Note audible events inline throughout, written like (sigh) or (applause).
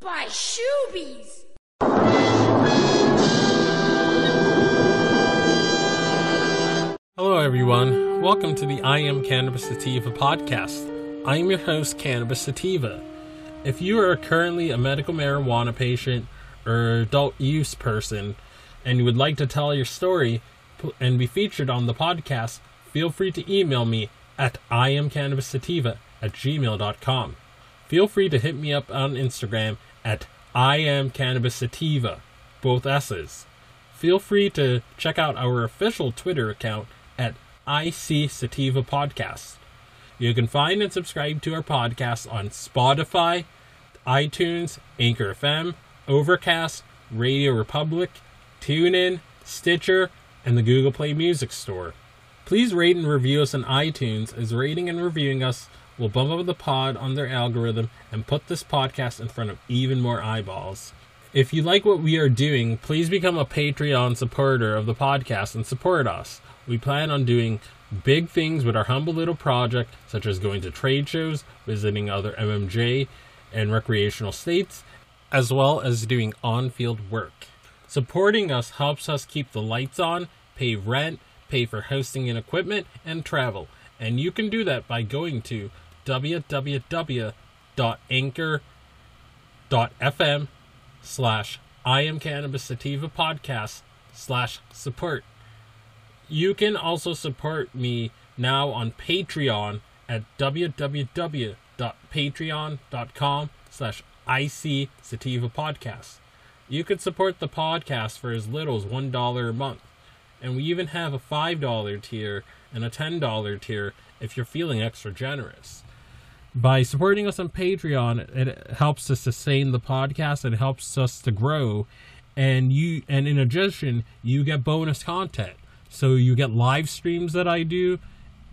by Shoobies. Hello, everyone. Welcome to the I Am Cannabis Sativa podcast. I am your host, Cannabis Sativa. If you are currently a medical marijuana patient or adult use person and you would like to tell your story and be featured on the podcast, feel free to email me at iamcannabissativa at gmail.com. Feel free to hit me up on Instagram at I am Cannabis Sativa, both S's. Feel free to check out our official Twitter account at IC Sativa Podcast. You can find and subscribe to our podcast on Spotify, iTunes, Anchor FM, Overcast, Radio Republic, TuneIn, Stitcher, and the Google Play Music Store. Please rate and review us on iTunes, as rating and reviewing us will bump up the pod on their algorithm and put this podcast in front of even more eyeballs. If you like what we are doing, please become a Patreon supporter of the podcast and support us. We plan on doing big things with our humble little project, such as going to trade shows, visiting other MMJ and recreational states, as well as doing on field work. Supporting us helps us keep the lights on, pay rent, pay for hosting and equipment, and travel. And you can do that by going to www.anchor.fm slash I am Cannabis Sativa podcast slash support. You can also support me now on Patreon at www.patreon.com slash IC Sativa Podcast. You can support the podcast for as little as $1 a month. And we even have a $5 tier and a $10 tier if you're feeling extra generous by supporting us on Patreon, it helps to sustain the podcast and helps us to grow. And you, and in addition, you get bonus content. So you get live streams that I do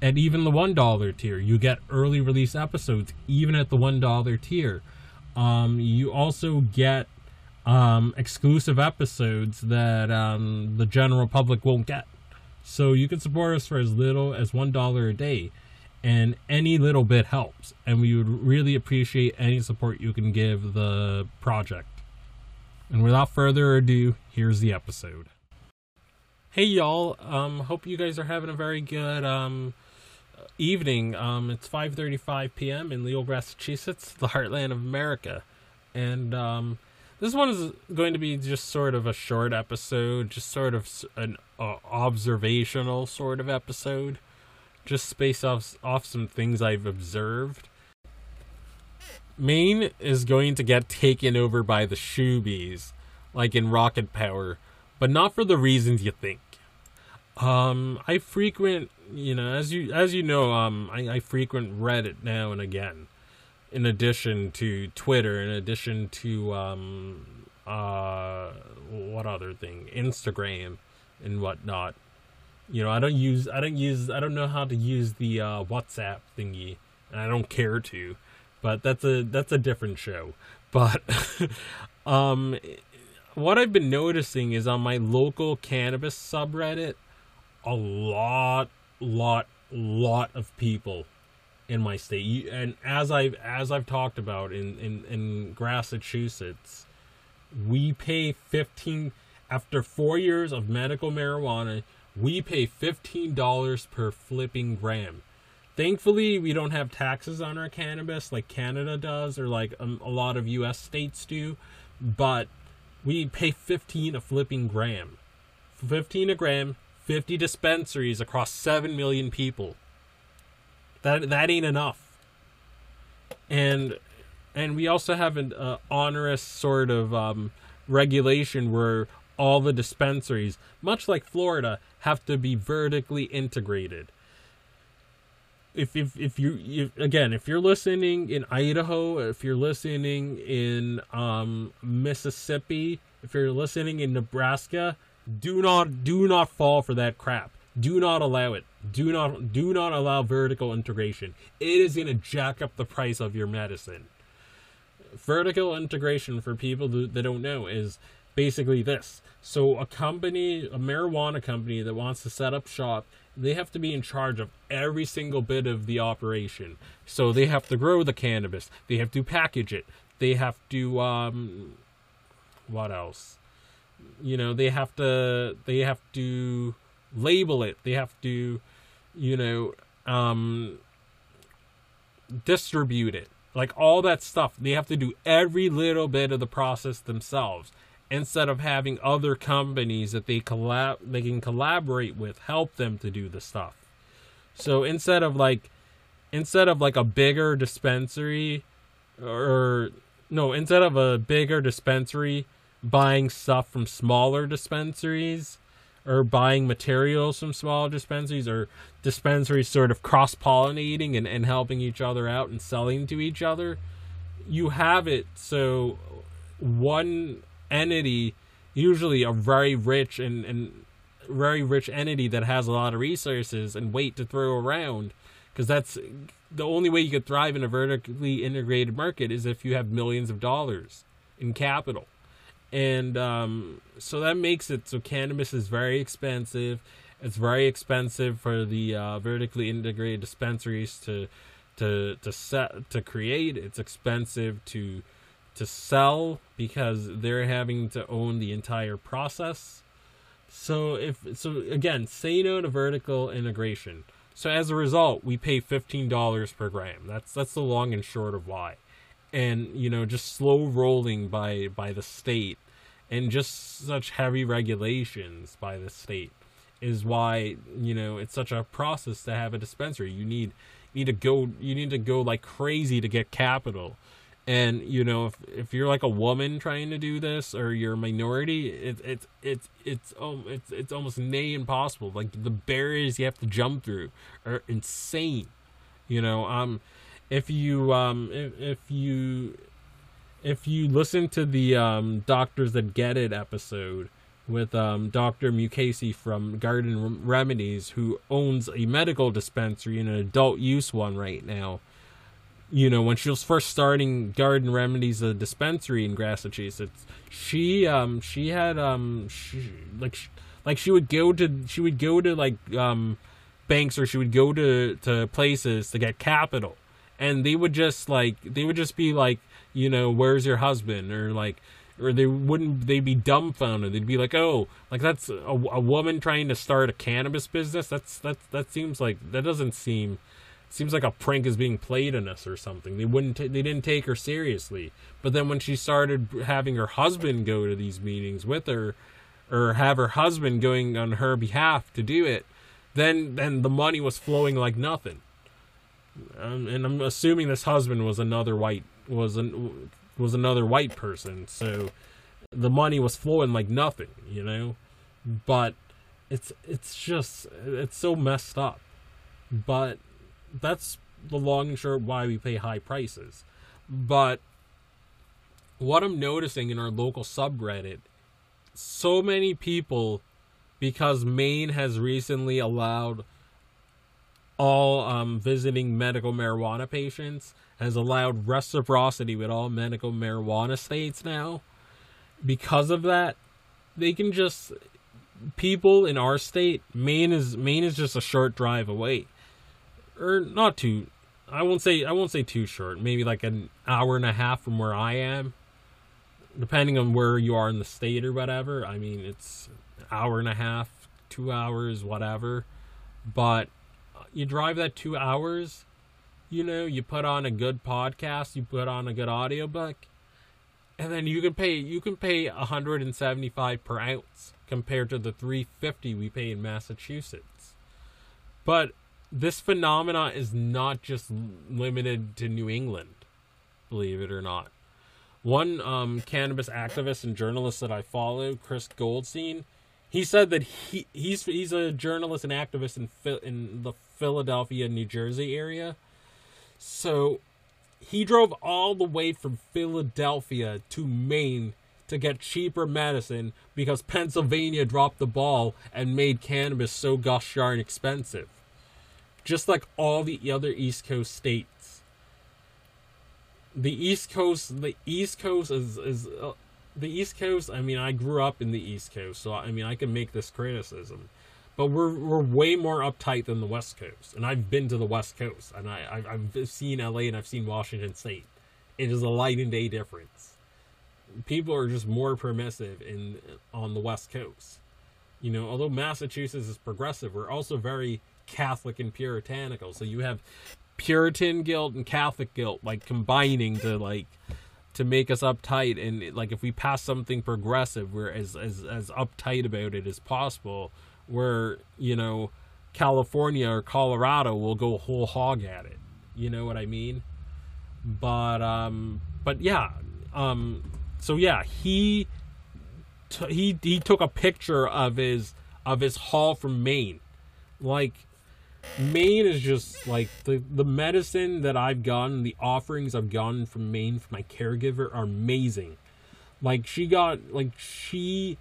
at even the one dollar tier. You get early release episodes even at the one dollar tier. Um, you also get um, exclusive episodes that um, the general public won't get. So you can support us for as little as one dollar a day and any little bit helps and we would really appreciate any support you can give the project. And without further ado here's the episode. Hey y'all. Um hope you guys are having a very good um evening. Um it's 5:35 p.m. in Lowell, Massachusetts the heartland of America. And um this one is going to be just sort of a short episode just sort of an uh, observational sort of episode just space off off some things I've observed. Maine is going to get taken over by the Shoobies, like in Rocket Power, but not for the reasons you think. Um, I frequent, you know, as you as you know, um, I, I frequent Reddit now and again, in addition to Twitter, in addition to um, uh, what other thing, Instagram, and whatnot you know, I don't use, I don't use, I don't know how to use the uh, WhatsApp thingy, and I don't care to. But that's a that's a different show. But (laughs) um, what I've been noticing is on my local cannabis subreddit, a lot, lot, lot of people in my state. And as I've as I've talked about in in in Massachusetts, we pay fifteen after four years of medical marijuana we pay $15 per flipping gram. Thankfully, we don't have taxes on our cannabis like Canada does or like um, a lot of US states do, but we pay 15 a flipping gram. 15 a gram, 50 dispensaries across 7 million people. That that ain't enough. And and we also have an uh, onerous sort of um, regulation where all the dispensaries, much like Florida, have to be vertically integrated. If if if you, you again, if you're listening in Idaho, if you're listening in um, Mississippi, if you're listening in Nebraska, do not do not fall for that crap. Do not allow it. Do not do not allow vertical integration. It is going to jack up the price of your medicine. Vertical integration for people that don't know is basically this. So a company, a marijuana company that wants to set up shop, they have to be in charge of every single bit of the operation. So they have to grow the cannabis, they have to package it, They have to um what else? You know, they have to they have to label it. They have to you know um distribute it. Like all that stuff. They have to do every little bit of the process themselves instead of having other companies that they collab they can collaborate with help them to do the stuff. So instead of like instead of like a bigger dispensary or no, instead of a bigger dispensary buying stuff from smaller dispensaries or buying materials from smaller dispensaries or dispensaries sort of cross pollinating and, and helping each other out and selling to each other, you have it so one entity, usually a very rich and, and very rich entity that has a lot of resources and weight to throw around, because that's the only way you could thrive in a vertically integrated market is if you have millions of dollars in capital. And um, so that makes it so cannabis is very expensive. It's very expensive for the uh, vertically integrated dispensaries to to to set to create. It's expensive to to sell because they're having to own the entire process. So if so again, say no to vertical integration. So as a result, we pay fifteen dollars per gram. That's that's the long and short of why. And you know, just slow rolling by by the state and just such heavy regulations by the state is why, you know, it's such a process to have a dispensary. You need need to go you need to go like crazy to get capital and you know if, if you're like a woman trying to do this or you're a minority it's it's it's it's um it's it's almost nay impossible like the barriers you have to jump through are insane you know um if you um if, if you if you listen to the um doctors that get it episode with um, Dr. Munkacy from Garden Remedies, who owns a medical dispensary and an adult use one right now you know, when she was first starting Garden Remedies, a dispensary in Massachusetts, she um she had um she, like she, like she would go to she would go to like um banks or she would go to to places to get capital, and they would just like they would just be like you know where's your husband? or like or they wouldn't they'd be dumbfounded. They'd be like oh like that's a, a woman trying to start a cannabis business? That's that's that seems like that doesn't seem seems like a prank is being played on us or something. They wouldn't t- they didn't take her seriously. But then when she started having her husband go to these meetings with her or have her husband going on her behalf to do it, then then the money was flowing like nothing. Um, and I'm assuming this husband was another white was an was another white person. So the money was flowing like nothing, you know? But it's it's just it's so messed up. But that's the long and short why we pay high prices. But what I'm noticing in our local subreddit, so many people, because Maine has recently allowed all um, visiting medical marijuana patients, has allowed reciprocity with all medical marijuana states now. Because of that, they can just people in our state, Maine is Maine is just a short drive away or not too. I won't say I won't say too short. Maybe like an hour and a half from where I am, depending on where you are in the state or whatever. I mean, it's hour and a half, two hours, whatever. But you drive that two hours, you know, you put on a good podcast, you put on a good audiobook, and then you can pay you can pay 175 per ounce compared to the 350 we pay in Massachusetts. But this phenomenon is not just limited to New England, believe it or not. One um, cannabis activist and journalist that I follow, Chris Goldstein, he said that he he's he's a journalist and activist in in the Philadelphia, New Jersey area. So he drove all the way from Philadelphia to Maine to get cheaper medicine because Pennsylvania dropped the ball and made cannabis so gosh darn expensive just like all the other East Coast states. The East Coast, the East Coast is is uh, the East Coast. I mean, I grew up in the East Coast, so I mean, I can make this criticism, but we're we're way more uptight than the West Coast, and I've been to the West Coast, and I I've, seen LA and I've seen Washington State. it is a light and day difference. People are just more permissive in on the West Coast. You know, although Massachusetts is progressive, we're also very Catholic and puritanical. So you have Puritan guilt and Catholic guilt like combining to like to make us uptight. And like if we pass something progressive we're as as, as uptight about it as possible where you know california or colorado will go whole hog at it. You know what i mean? But um but yeah um so yeah he t- he he took a picture of his of his haul from maine like Maine is just like the the medicine that I've gotten, the offerings I've gotten from Maine from my caregiver are amazing. Like she got like she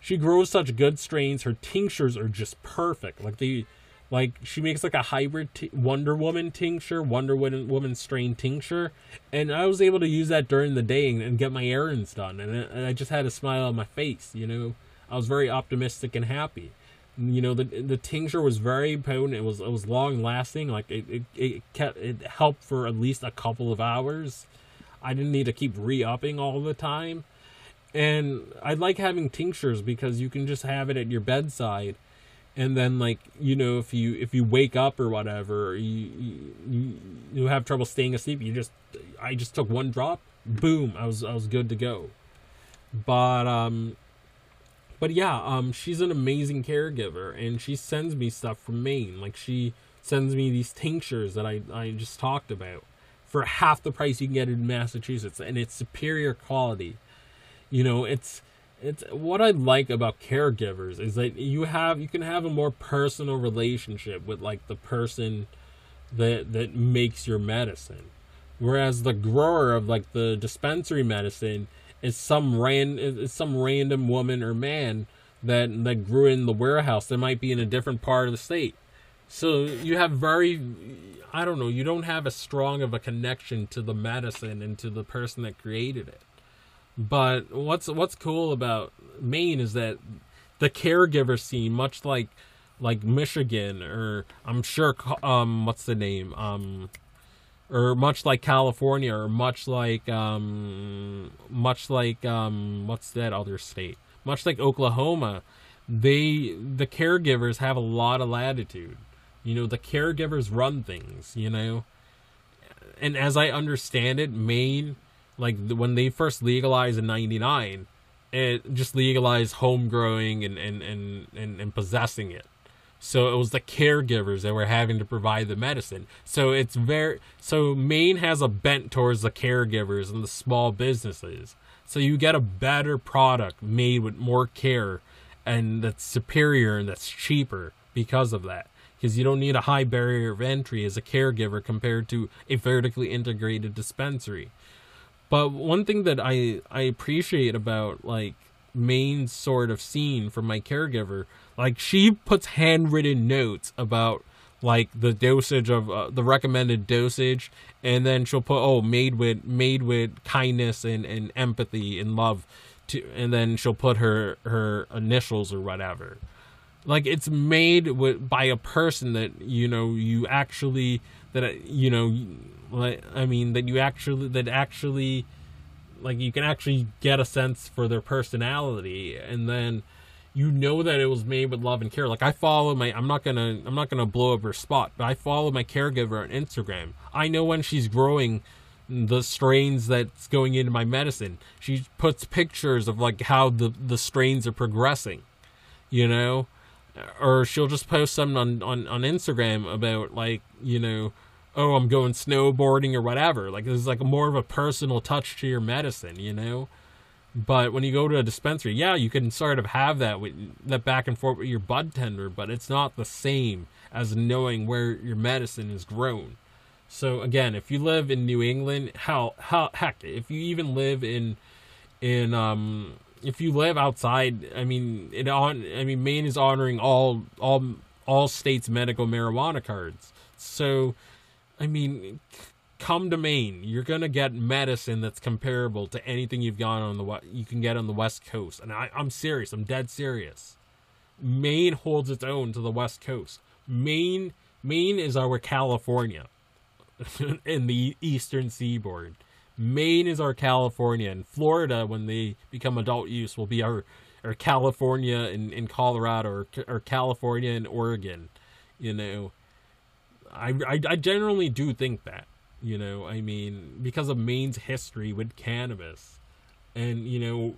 she grows such good strains. Her tinctures are just perfect. Like they like she makes like a hybrid t- Wonder Woman tincture, Wonder Woman, Woman strain tincture, and I was able to use that during the day and, and get my errands done, and, and I just had a smile on my face. You know, I was very optimistic and happy. You know the the tincture was very potent it was it was long lasting like it, it it kept it helped for at least a couple of hours. I didn't need to keep re-upping all the time. And i like having tinctures because you can just have it at your bedside and then like you know if you if you wake up or whatever you you, you have trouble staying asleep you just i just took one drop boom i was i was good to go but um but yeah, um, she's an amazing caregiver, and she sends me stuff from Maine. Like she sends me these tinctures that I I just talked about for half the price you can get in Massachusetts, and it's superior quality. You know, it's it's what I like about caregivers is that you have you can have a more personal relationship with like the person that that makes your medicine. Whereas the grower of like the dispensary medicine is some ran is some random woman or man that that grew in the warehouse that might be in a different part of the state. So you have very I don't know, you don't have as strong of a connection to the medicine and to the person that created it. But what's what's cool about Maine is that the caregiver scene, much like like Michigan or I'm sure um what's the name um or much like California, or much like um, much like um, what's that other state? Much like Oklahoma, they the caregivers have a lot of latitude. You know, the caregivers run things. You know, and as I understand it, Maine, like when they first legalized in '99, it just legalized home growing and and and and, and possessing it so it was the caregivers that were having to provide the medicine. So it's very so Maine has a bent towards the caregivers and the small businesses. So you get a better product made with more care and that's superior and that's cheaper because of that. Because you don't need a high barrier of entry as a caregiver compared to a vertically integrated dispensary. But one thing that I I appreciate about like Maine sort of scene from my caregiver like she puts handwritten notes about like the dosage of uh, the recommended dosage and then she'll put oh made with made with kindness and, and empathy and love to and then she'll put her her initials or whatever. Like it's made with by a person that you know you actually that you know i mean that you actually that actually like you can actually get a sense for their personality and then you know that it was made with love and care. Like I follow my I'm not gonna I'm not gonna blow up her spot, but I follow my caregiver on Instagram. I know when she's growing the strains that's going into my medicine. She puts pictures of like how the the strains are progressing. You know? Or she'll just post something on, on, on Instagram about like, you know, oh I'm going snowboarding or whatever. Like there's like more of a personal touch to your medicine, you know? But when you go to a dispensary, yeah, you can sort of have that with that back and forth with your bud tender, but it's not the same as knowing where your medicine is grown. So again, if you live in New England, how how heck, if you even live in in um if you live outside, I mean it on I mean Maine is honoring all all all states medical marijuana cards. So I mean come to Maine. You're gonna get medicine that's comparable to anything you've got on the you can get on the West Coast. And I, I'm serious. I'm dead serious. Maine holds its own to the West Coast. Maine, Maine is our California (laughs) in the Eastern Seaboard. Maine is our California, and Florida, when they become adult use, will be our, our California in, in Colorado or, or California and Oregon. You know, I, I, I generally do think that. You know, I mean, because of Maine's history with cannabis, and you know,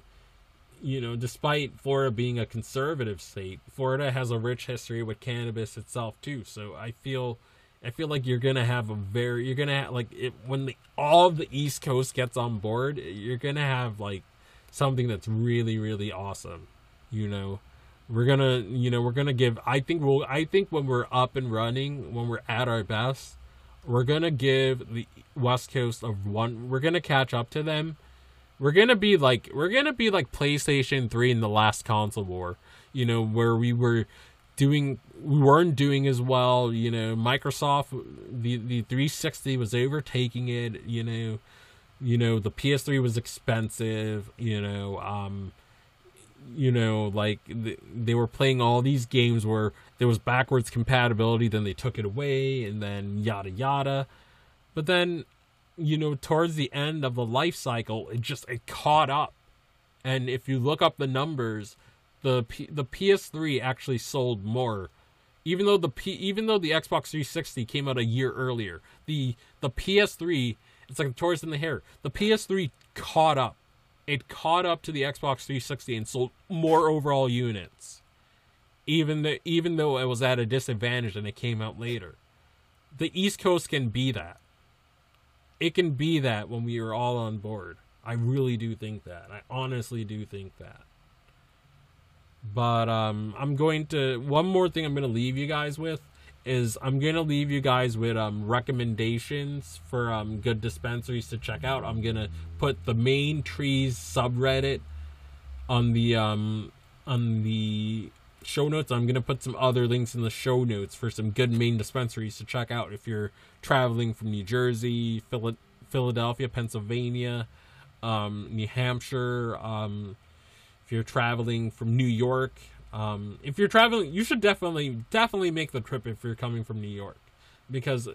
you know, despite Florida being a conservative state, Florida has a rich history with cannabis itself too. So I feel I feel like you're gonna have a very you're gonna have like it when the, all the East Coast gets on board, you're gonna have like something that's really really awesome. You know, we're gonna you know we're gonna give. I think we'll. I think when we're up and running, when we're at our best, we're gonna give the West Coast of one. We're gonna catch up to them. We're gonna be like we're gonna be like PlayStation Three in the last console war. You know where we were doing we weren't doing as well you know. Microsoft the the 360 was overtaking it you know. You know the ps3 was expensive you know um you know like the, they were playing all these games where there was backwards compatibility then they took it away and then yada yada. But then you know towards the end of the life cycle it just it caught up. And if you look up the numbers the P- the PS3 actually sold more. Even though the P- even though the Xbox 360 came out a year earlier the the PS3 it's like a tortoise in the hare. the PS3 caught up. It caught up to the Xbox 360 and sold more overall units. Even though even though it was at a disadvantage and it came out later. The East Coast can be that. It can be that when we are all on board. I really do think that. I honestly do think that but um, I'm going to one more thing I'm going to leave you guys with is I'm going to leave you guys with um, recommendations for um, good dispensaries to check out. I'm going to put the Maine trees subreddit on the um, on the show notes. I'm going to put some other links in the show notes for some good Maine dispensaries to check out if you're traveling from New Jersey, Phil- Philadelphia, Pennsylvania, um, New Hampshire, um, you're traveling from New York. Um, if you're traveling, you should definitely definitely make the trip if you're coming from New York, because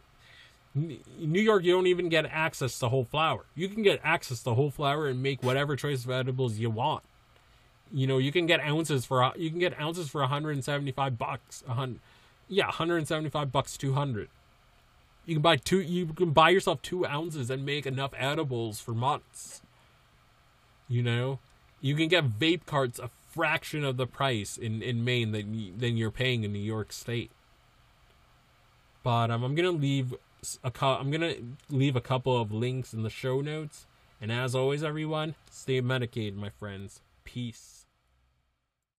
New York you don't even get access to whole flower. You can get access to whole flower and make whatever choice of edibles you want. You know, you can get ounces for you can get ounces for 175 bucks. Hundred, yeah, 175 bucks, 200. You can buy two. You can buy yourself two ounces and make enough edibles for months. You know, you can get vape carts a fraction of the price in, in Maine than than you're paying in New York State. But um, I'm gonna leave a I'm gonna leave a couple of links in the show notes. And as always, everyone, stay medicated, my friends. Peace.